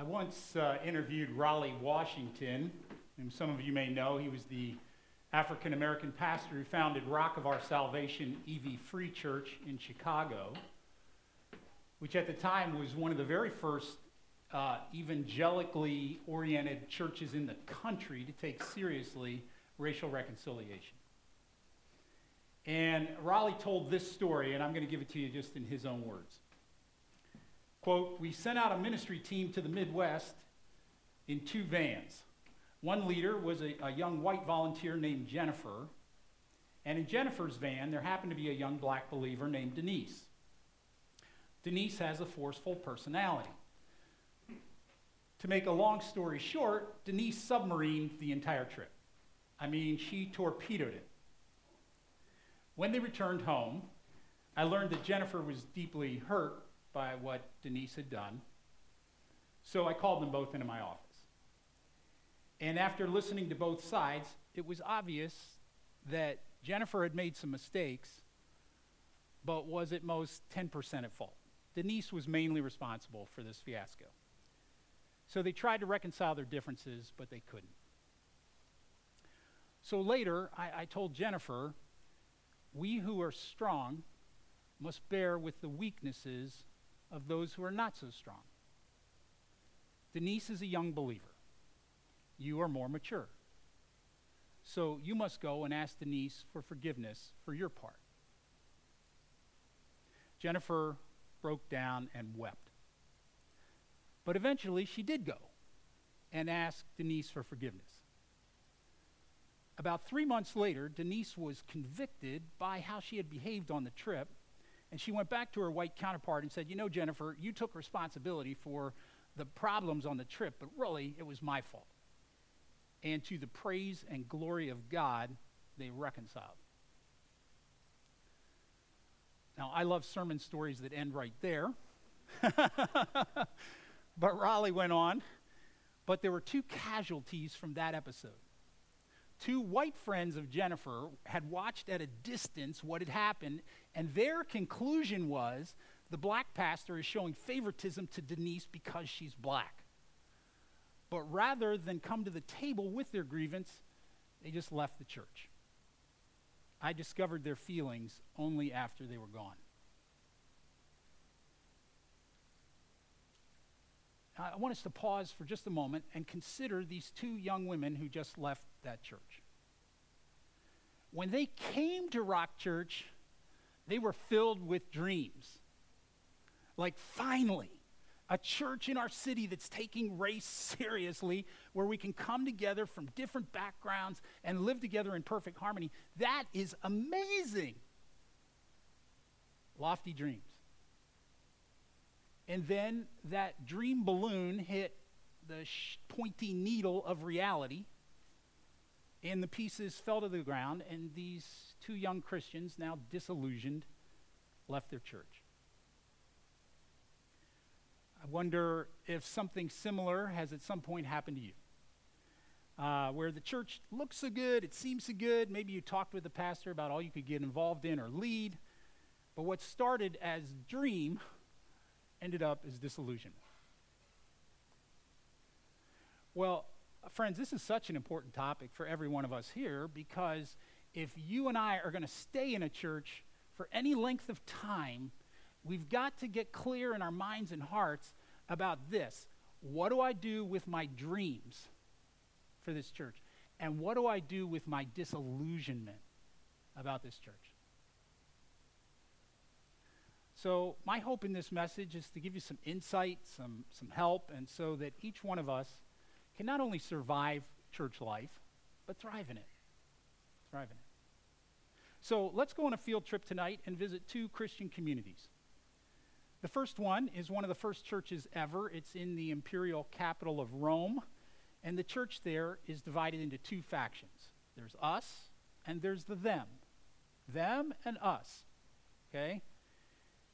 I once uh, interviewed Raleigh Washington, whom some of you may know. He was the African American pastor who founded Rock of Our Salvation EV Free Church in Chicago, which at the time was one of the very first uh, evangelically oriented churches in the country to take seriously racial reconciliation. And Raleigh told this story, and I'm going to give it to you just in his own words. Quote, we sent out a ministry team to the Midwest in two vans. One leader was a, a young white volunteer named Jennifer, and in Jennifer's van, there happened to be a young black believer named Denise. Denise has a forceful personality. To make a long story short, Denise submarined the entire trip. I mean, she torpedoed it. When they returned home, I learned that Jennifer was deeply hurt by what Denise had done. So I called them both into my office. And after listening to both sides, it was obvious that Jennifer had made some mistakes, but was at most 10% at fault. Denise was mainly responsible for this fiasco. So they tried to reconcile their differences, but they couldn't. So later, I, I told Jennifer, we who are strong must bear with the weaknesses of those who are not so strong. Denise is a young believer. You are more mature. So you must go and ask Denise for forgiveness for your part. Jennifer broke down and wept. But eventually she did go and ask Denise for forgiveness. About three months later, Denise was convicted by how she had behaved on the trip and she went back to her white counterpart and said, You know, Jennifer, you took responsibility for the problems on the trip, but really it was my fault. And to the praise and glory of God, they reconciled. Now, I love sermon stories that end right there. but Raleigh went on. But there were two casualties from that episode two white friends of Jennifer had watched at a distance what had happened, and their conclusion was the black pastor is showing favoritism to Denise because she's black. But rather than come to the table with their grievance, they just left the church. I discovered their feelings only after they were gone. I want us to pause for just a moment and consider these two young women who just left that church. When they came to Rock Church, they were filled with dreams. Like, finally, a church in our city that's taking race seriously, where we can come together from different backgrounds and live together in perfect harmony. That is amazing. Lofty dreams. And then that dream balloon hit the sh- pointy needle of reality, and the pieces fell to the ground, and these two young Christians, now disillusioned, left their church. I wonder if something similar has at some point happened to you. Uh, where the church looks so good, it seems so good. Maybe you talked with the pastor about all you could get involved in or lead. But what started as dream ended up as disillusionment. Well, friends, this is such an important topic for every one of us here because if you and I are going to stay in a church for any length of time, we've got to get clear in our minds and hearts about this. What do I do with my dreams for this church? And what do I do with my disillusionment about this church? So, my hope in this message is to give you some insight, some, some help, and so that each one of us can not only survive church life, but thrive in it. Thrive in it. So, let's go on a field trip tonight and visit two Christian communities. The first one is one of the first churches ever. It's in the imperial capital of Rome, and the church there is divided into two factions there's us, and there's the them. Them and us. Okay?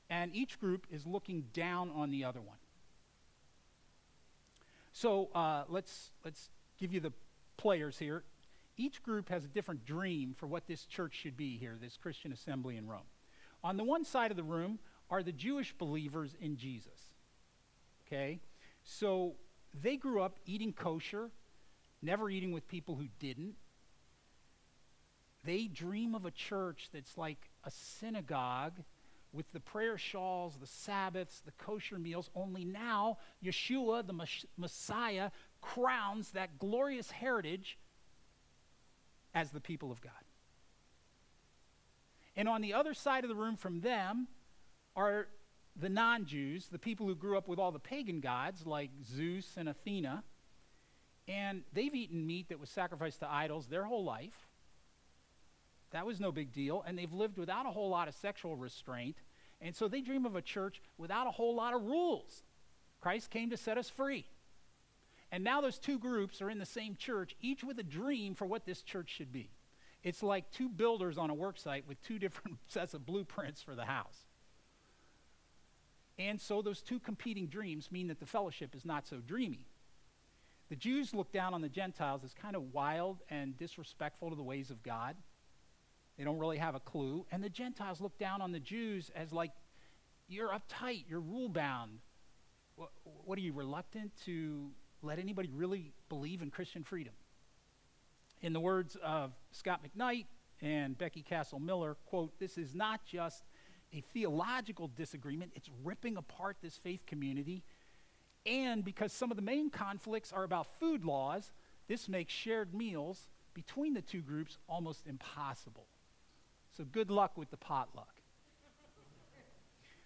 And each group is looking down on the other one. So uh, let's, let's give you the players here. Each group has a different dream for what this church should be here, this Christian assembly in Rome. On the one side of the room are the Jewish believers in Jesus. Okay? So they grew up eating kosher, never eating with people who didn't. They dream of a church that's like a synagogue with the prayer shawls, the Sabbaths, the kosher meals, only now Yeshua, the Messiah, crowns that glorious heritage as the people of God. And on the other side of the room from them are the non Jews, the people who grew up with all the pagan gods like Zeus and Athena. And they've eaten meat that was sacrificed to idols their whole life. That was no big deal. And they've lived without a whole lot of sexual restraint. And so they dream of a church without a whole lot of rules. Christ came to set us free. And now those two groups are in the same church, each with a dream for what this church should be. It's like two builders on a work site with two different sets of blueprints for the house. And so those two competing dreams mean that the fellowship is not so dreamy. The Jews look down on the Gentiles as kind of wild and disrespectful to the ways of God. They don't really have a clue. And the Gentiles look down on the Jews as like, you're uptight, you're rule bound. What, what are you, reluctant to let anybody really believe in Christian freedom? In the words of Scot McKnight and Becky Castle Miller, quote, this is not just a theological disagreement, it's ripping apart this faith community. And because some of the main conflicts are about food laws, this makes shared meals between the two groups almost impossible. So good luck with the potluck.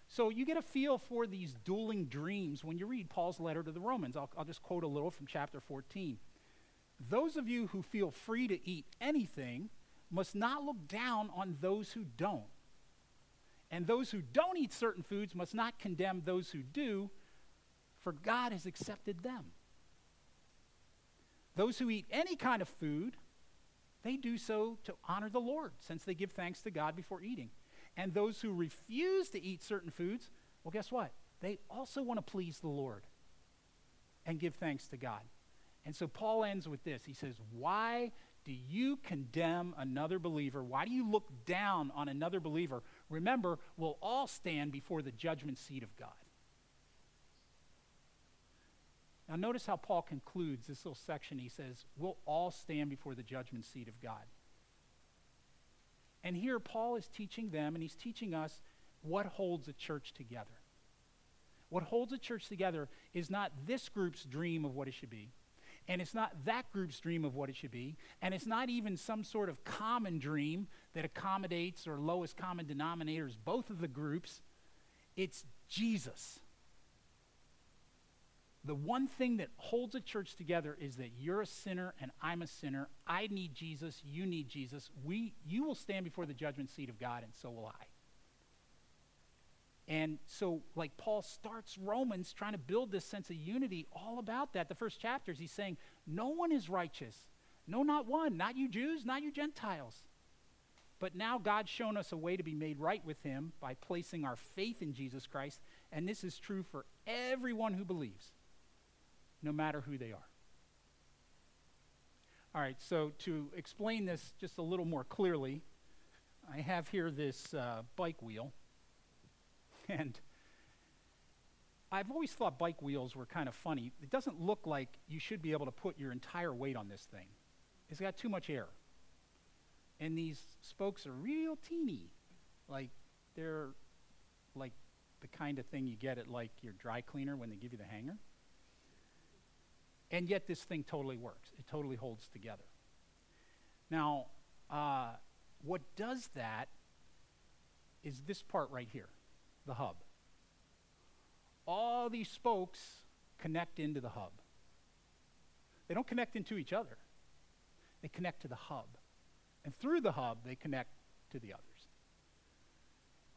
so you get a feel for these dueling dreams when you read Paul's letter to the Romans. I'll, I'll just quote a little from chapter 14. Those of you who feel free to eat anything must not look down on those who don't. And those who don't eat certain foods must not condemn those who do, for God has accepted them. Those who eat any kind of food they do so to honor the Lord, since they give thanks to God before eating. And those who refuse to eat certain foods, well, guess what? They also want to please the Lord and give thanks to God. And so Paul ends with this. He says, Why do you condemn another believer? Why do you look down on another believer? Remember, we'll all stand before the judgment seat of God. Now, notice how Paul concludes this little section. He says, We'll all stand before the judgment seat of God. And here, Paul is teaching them, and he's teaching us what holds a church together. What holds a church together is not this group's dream of what it should be, and it's not that group's dream of what it should be, and it's not even some sort of common dream that accommodates or lowest common denominators both of the groups. It's Jesus. The one thing that holds a church together is that you're a sinner and I'm a sinner. I need Jesus, you need Jesus. We, you will stand before the judgment seat of God, and so will I. And so, like Paul starts Romans trying to build this sense of unity all about that. The first chapters, he's saying, No one is righteous. No, not one. Not you Jews, not you Gentiles. But now God's shown us a way to be made right with him by placing our faith in Jesus Christ. And this is true for everyone who believes no matter who they are. All right, so to explain this just a little more clearly, I have here this uh, bike wheel. And I've always thought bike wheels were kind of funny. It doesn't look like you should be able to put your entire weight on this thing, it's got too much air. And these spokes are real teeny. Like, they're like the kind of thing you get at like your dry cleaner when they give you the hanger. And yet this thing totally works. It totally holds together. Now, uh, what does that is this part right here, the hub. All these spokes connect into the hub. They don't connect into each other. They connect to the hub. And through the hub, they connect to the others.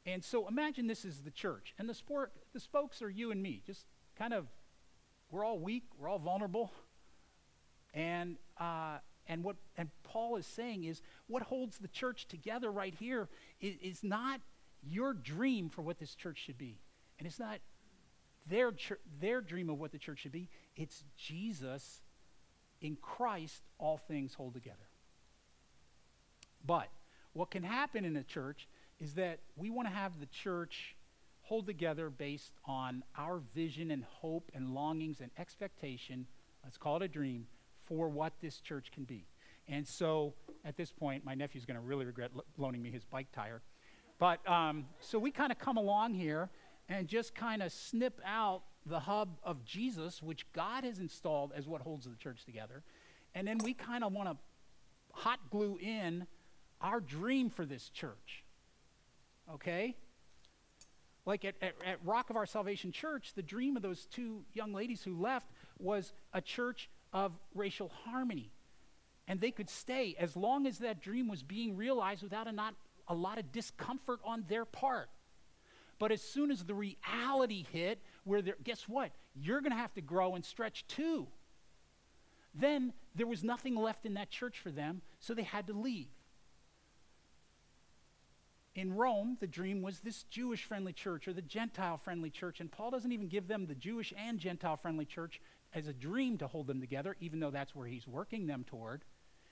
And so imagine this is the church. And the, sport, the spokes are you and me, just kind of we're all weak, we're all vulnerable. And, uh, and what and Paul is saying is what holds the church together right here is, is not your dream for what this church should be. And it's not their, their dream of what the church should be. It's Jesus in Christ, all things hold together. But what can happen in a church is that we want to have the church hold together based on our vision and hope and longings and expectation, let's call it a dream, for what this church can be. And so at this point, my nephew's going to really regret loaning me his bike tire. But um, so we kind of come along here and just kind of snip out the hub of Jesus, which God has installed as what holds the church together. And then we kind of want to hot glue in our dream for this church. Okay? Like at, at, at, Rock of Our Salvation Church, the dream of those two young ladies who left was a church of racial harmony. And they could stay as long as that dream was being realized without a, not, a lot of discomfort on their part. But as soon as the reality hit, where guess what? You're going to have to grow and stretch too. Then there was nothing left in that church for them, so they had to leave. In Rome, the dream was this Jewish friendly church or the Gentile friendly church, and Paul doesn't even give them the Jewish and Gentile friendly church as a dream to hold them together, even though that's where he's working them toward.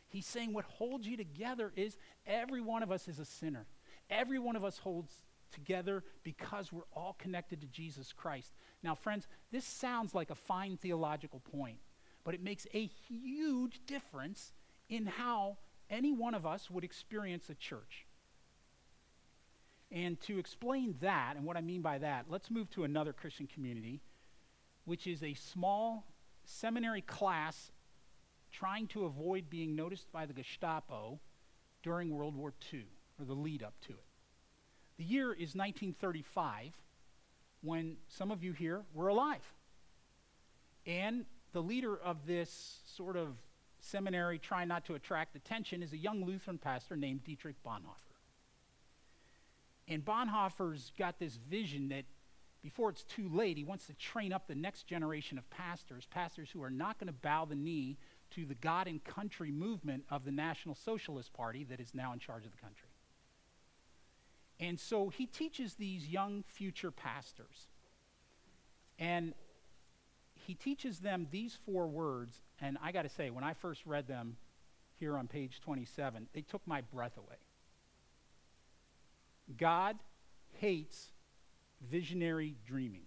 He's saying what holds you together is every one of us is a sinner. Every one of us holds together because we're all connected to Jesus Christ. Now, friends, this sounds like a fine theological point, but it makes a huge difference in how any one of us would experience a church. And to explain that, and what I mean by that, let's move to another Christian community, which is a small seminary class trying to avoid being noticed by the Gestapo during World War II, or the lead up to it. The year is 1935 when some of you here were alive. And the leader of this sort of seminary trying not to attract attention is a young Lutheran pastor named Dietrich Bonhoeffer. And Bonhoeffer's got this vision that before it's too late, he wants to train up the next generation of pastors, pastors who are not going to bow the knee to the God and country movement of the National Socialist Party that is now in charge of the country. And so he teaches these young future pastors. And he teaches them these four words. And I got to say, when I first read them here on page 27, they took my breath away. God hates visionary dreaming.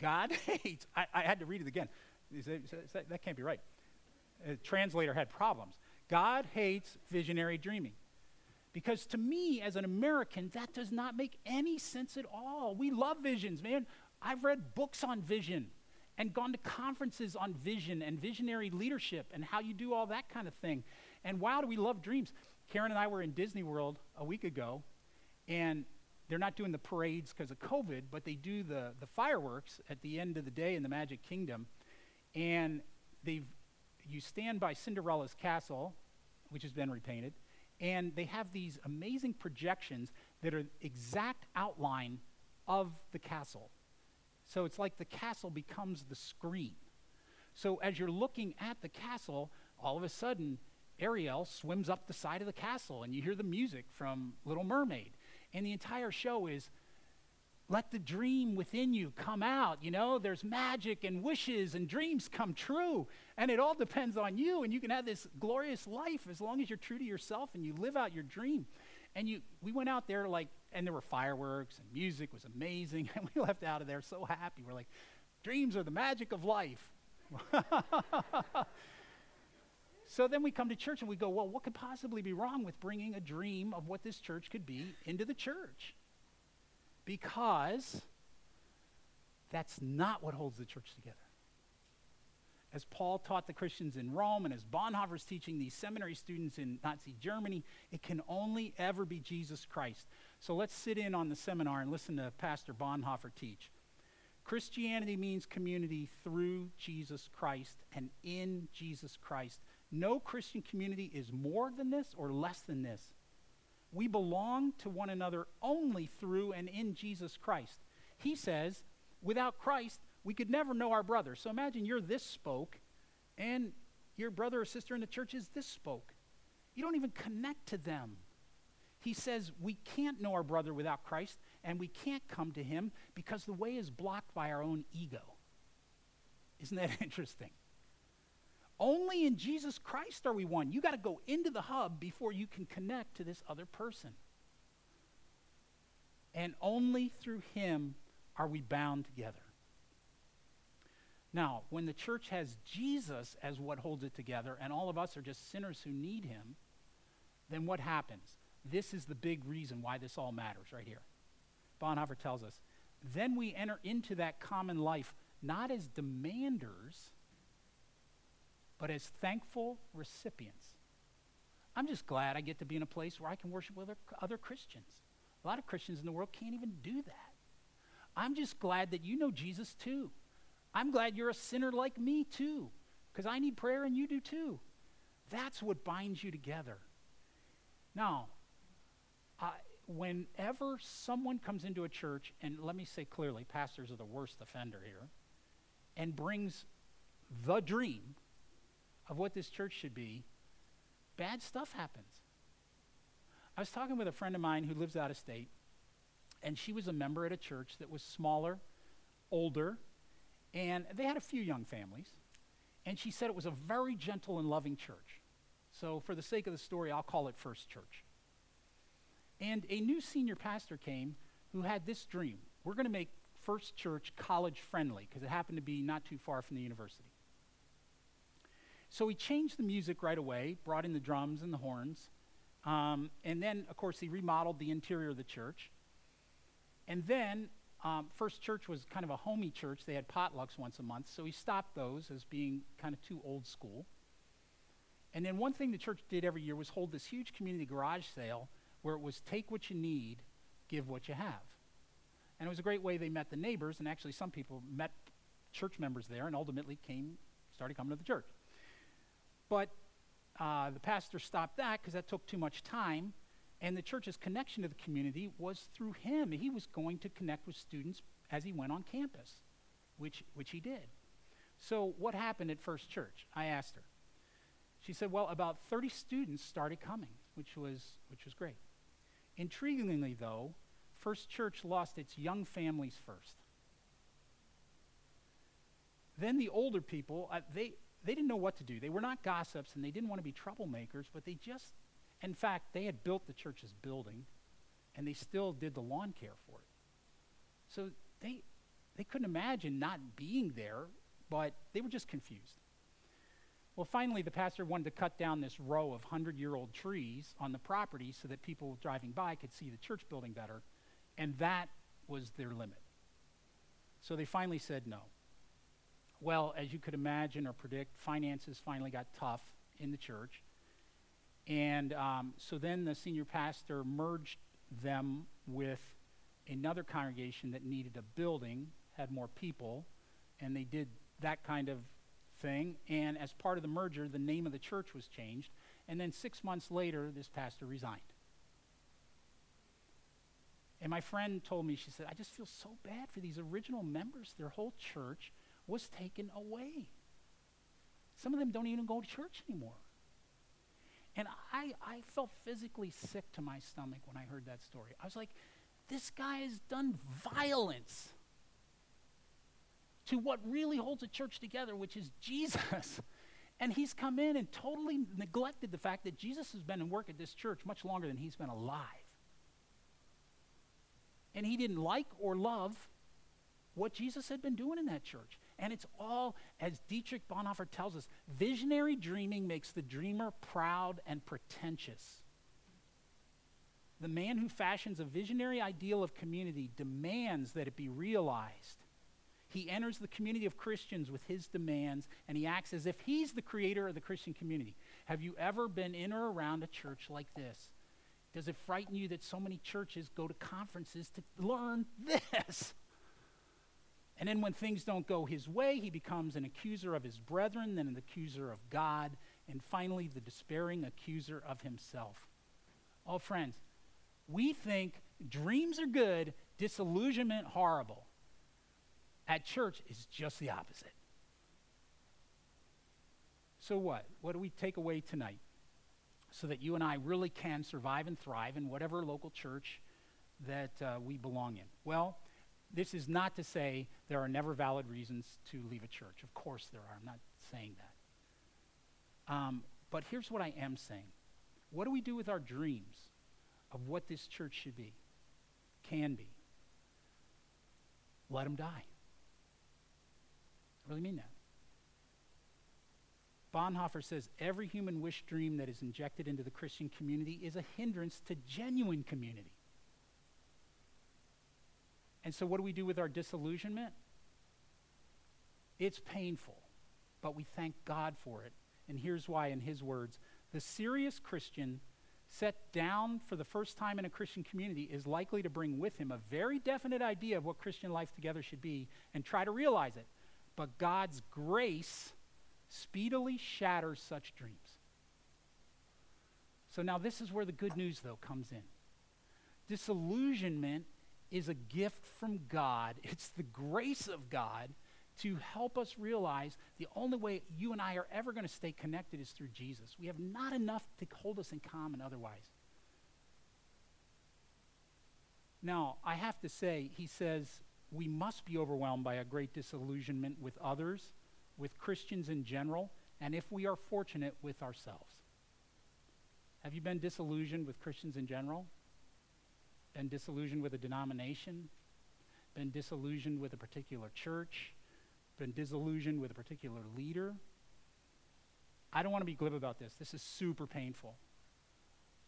God hates, I, I, had to read it again. That can't be right. A translator had problems. God hates visionary dreaming. Because to me, as an American, that does not make any sense at all. We love visions, man. I've read books on vision and gone to conferences on vision and visionary leadership and how you do all that kind of thing. And wow, do we love dreams. Karen and I were in Disney World a week ago, and they're not doing the parades because of COVID, but they do the, the fireworks at the end of the day in the Magic Kingdom. And they've you stand by Cinderella's castle, which has been repainted, and they have these amazing projections that are exact outline of the castle. So it's like the castle becomes the screen. So as you're looking at the castle, all of a sudden, Ariel swims up the side of the castle, and you hear the music from Little Mermaid. And the entire show is let the dream within you come out. You know, there's magic and wishes and dreams come true. And it all depends on you. And you can have this glorious life as long as you're true to yourself and you live out your dream. And you, we went out there like, and there were fireworks and music was amazing. And we left out of there so happy. We're like, dreams are the magic of life. so then we come to church and we go, well, what could possibly be wrong with bringing a dream of what this church could be into the church? because that's not what holds the church together. As Paul taught the Christians in Rome, and as Bonhoeffer's teaching these seminary students in Nazi Germany, it can only ever be Jesus Christ. So let's sit in on the seminar and listen to Pastor Bonhoeffer teach. Christianity means community through Jesus Christ and in Jesus Christ. No Christian community is more than this or less than this we belong to one another only through and in Jesus Christ. He says, without Christ, we could never know our brother. So imagine you're this spoke, and your brother or sister in the church is this spoke. You don't even connect to them. He says we can't know our brother without Christ, and we can't come to him because the way is blocked by our own ego. Isn't that interesting? Only in Jesus Christ are we one. You got to go into the hub before you can connect to this other person. And only through him are we bound together. Now, when the church has Jesus as what holds it together, and all of us are just sinners who need him, then what happens? This is the big reason why this all matters right here. Bonhoeffer tells us. Then we enter into that common life not as demanders, but as thankful recipients. I'm just glad I get to be in a place where I can worship with other, Christians. A lot of Christians in the world can't even do that. I'm just glad that you know Jesus too. I'm glad you're a sinner like me too, because I need prayer and you do too. That's what binds you together. Now, uh, whenever someone comes into a church, and let me say clearly, pastors are the worst offender here, and brings the dream of what this church should be, bad stuff happens. I was talking with a friend of mine who lives out of state, and she was a member at a church that was smaller, older, and they had a few young families. And she said it was a very gentle and loving church. So, for the sake of the story, I'll call it First Church. And a new senior pastor came who had this dream we're going to make First Church college friendly because it happened to be not too far from the university. So he changed the music right away, brought in the drums and the horns. Um, and then, of course, he remodeled the interior of the church. And then, um, First Church was kind of a homey church. They had potlucks once a month, so he stopped those as being kind of too old school. And then, one thing the church did every year was hold this huge community garage sale where it was take what you need, give what you have. And it was a great way they met the neighbors, and actually, some people met church members there and ultimately came, started coming to the church. But uh, the pastor stopped that because that took too much time. And the church's connection to the community was through him. He was going to connect with students as he went on campus, which, which he did. So, what happened at First Church? I asked her. She said, Well, about 30 students started coming, which was, which was great. Intriguingly, though, First Church lost its young families first. Then the older people, uh, they, they didn't know what to do. They were not gossips and they didn't want to be troublemakers, but they just, in fact, they had built the church's building and they still did the lawn care for it. So they, they couldn't imagine not being there, but they were just confused. Well, finally, the pastor wanted to cut down this row of 100 year old trees on the property so that people driving by could see the church building better, and that was their limit. So they finally said no. Well, as you could imagine or predict, finances finally got tough in the church. And um, so then the senior pastor merged them with another congregation that needed a building, had more people, and they did that kind of thing. And as part of the merger, the name of the church was changed. And then six months later, this pastor resigned. And my friend told me, she said, I just feel so bad for these original members. Their whole church was taken away. Some of them don't even go to church anymore. And I, I felt physically sick to my stomach when I heard that story. I was like, this guy has done violence to what really holds a church together, which is Jesus. and he's come in and totally neglected the fact that Jesus has been in work at this church much longer than he's been alive. And he didn't like or love what Jesus had been doing in that church. And it's all, as Dietrich Bonhoeffer tells us, visionary dreaming makes the dreamer proud and pretentious. The man who fashions a visionary ideal of community demands that it be realized. He enters the community of Christians with his demands, and he acts as if he's the creator of the Christian community. Have you ever been in or around a church like this? Does it frighten you that so many churches go to conferences to learn this? And then when things don't go his way, he becomes an accuser of his brethren, then an accuser of God, and finally the despairing accuser of himself. Oh, friends, we think dreams are good, disillusionment horrible. At church, it's just the opposite. So, what? What do we take away tonight? So that you and I really can survive and thrive in whatever local church that uh, we belong in? Well, this is not to say there are never valid reasons to leave a church. Of course there are. I'm not saying that. Um, but here's what I am saying. What do we do with our dreams of what this church should be? can be. Let them die. I really mean that. Bonhoeffer says every human wish dream that is injected into the Christian community is a hindrance to genuine community. And so, what do we do with our disillusionment? It's painful, but we thank God for it. And here's why, in his words the serious Christian set down for the first time in a Christian community is likely to bring with him a very definite idea of what Christian life together should be and try to realize it. But God's grace speedily shatters such dreams. So now, this is where the good news, though, comes in. Disillusionment is a gift from God, it's the grace of God to help us realize the only way you and I are ever going to stay connected is through Jesus. We have not enough to hold us in common otherwise. Now, I have to say, he says we must be overwhelmed by a great disillusionment with others, with Christians in general, and if we are fortunate, with ourselves. Have you been disillusioned with Christians in general? Been disillusioned with a denomination? Been disillusioned with a particular church? been disillusioned with a particular leader. I don't want to be glib about this. This is super painful.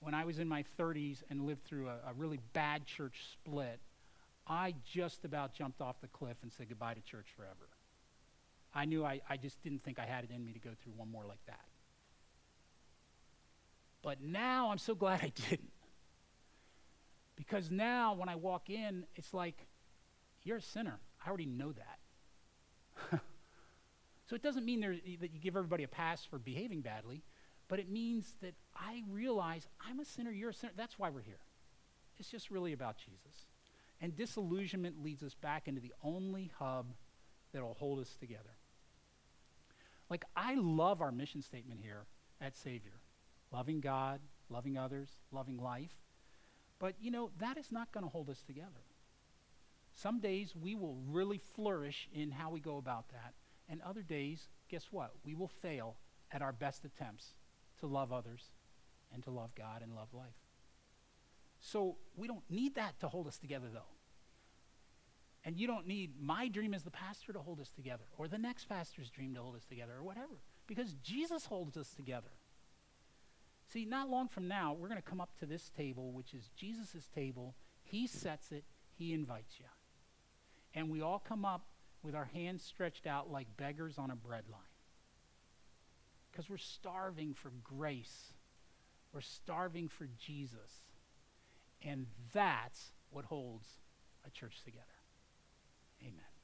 When I was in my 30s and lived through a, a really bad church split, I just about jumped off the cliff and said goodbye to church forever. I knew I, I just didn't think I had it in me to go through one more like that. But now I'm so glad I didn't. Because now when I walk in, it's like, you're a sinner. I already know that. so it doesn't mean that you give everybody a pass for behaving badly, but it means that I realize I'm a sinner, you're a sinner. That's why we're here. It's just really about Jesus. And disillusionment leads us back into the only hub that will hold us together. Like, I love our mission statement here at Savior loving God, loving others, loving life. But, you know, that is not going to hold us together. Some days we will really flourish in how we go about that. And other days, guess what? We will fail at our best attempts to love others and to love God and love life. So we don't need that to hold us together, though. And you don't need my dream as the pastor to hold us together, or the next pastor's dream to hold us together, or whatever, because Jesus holds us together. See, not long from now, we're going to come up to this table, which is Jesus' table. He sets it, He invites you and we all come up with our hands stretched out like beggars on a breadline. Because we're starving for grace. We're starving for Jesus. And that's what holds a church together. Amen.